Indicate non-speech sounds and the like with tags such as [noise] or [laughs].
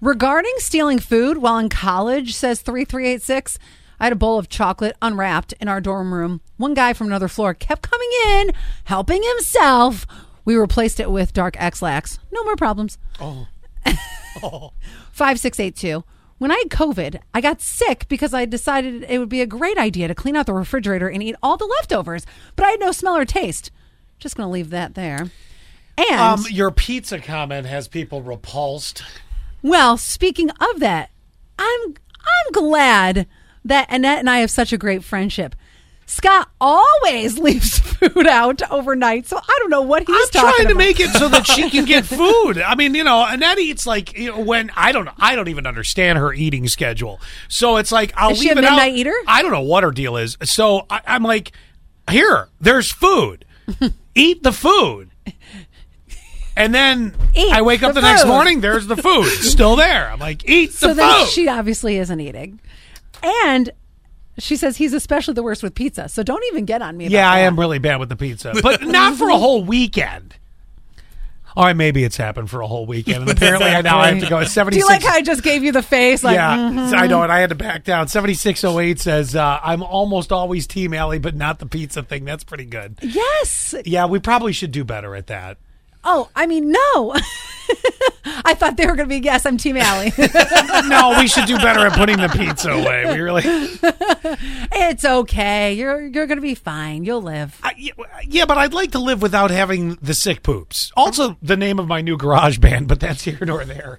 Regarding stealing food while in college, says 3386, I had a bowl of chocolate unwrapped in our dorm room. One guy from another floor kept coming in, helping himself. We replaced it with dark Ex-Lax. No more problems. Oh. [laughs] oh. 5682. When I had COVID, I got sick because I decided it would be a great idea to clean out the refrigerator and eat all the leftovers, but I had no smell or taste. Just going to leave that there. And, Um, your pizza comment has people repulsed. Well, speaking of that, I'm I'm glad that Annette and I have such a great friendship. Scott always [laughs] leaves food out overnight, so I don't know what he's I'm trying to about. make it so that she can get [laughs] food. I mean, you know, Annette eats like you know, when I don't know. I don't even understand her eating schedule. So it's like I'll Is she leave a it out. midnight eater? I don't know what her deal is. So I, I'm like, here, there's food. [laughs] Eat the food. And then Eat I wake up the the next morning. There's the food [laughs] still there. I'm like, eat so the then food. she obviously isn't eating. And she says he's especially the worst with pizza, so don't even get on me about Yeah, I that. am really bad with the pizza, [laughs] but not for a [laughs] whole weekend. All right, maybe it's happened for a whole weekend, and apparently I now I have to go at Do seventy you six. like how I just gave you the face? Like, yeah, mhm. I know, and I had to back down. Seventy six oh eight says uh, I'm almost always Team Alley, but not the pizza thing. That's pretty good. Yes. Yeah, we probably should do better at that. Oh, I mean, no. [laughs] I thought they were going to be, yes, I'm Team Alley. [laughs] no, we should do better at putting the pizza away. We really, [laughs] it's okay. You're you're going to be fine. You'll live. I, yeah, yeah, but I'd like to live without having the sick poops. Also, the name of my new garage band, but that's here nor there.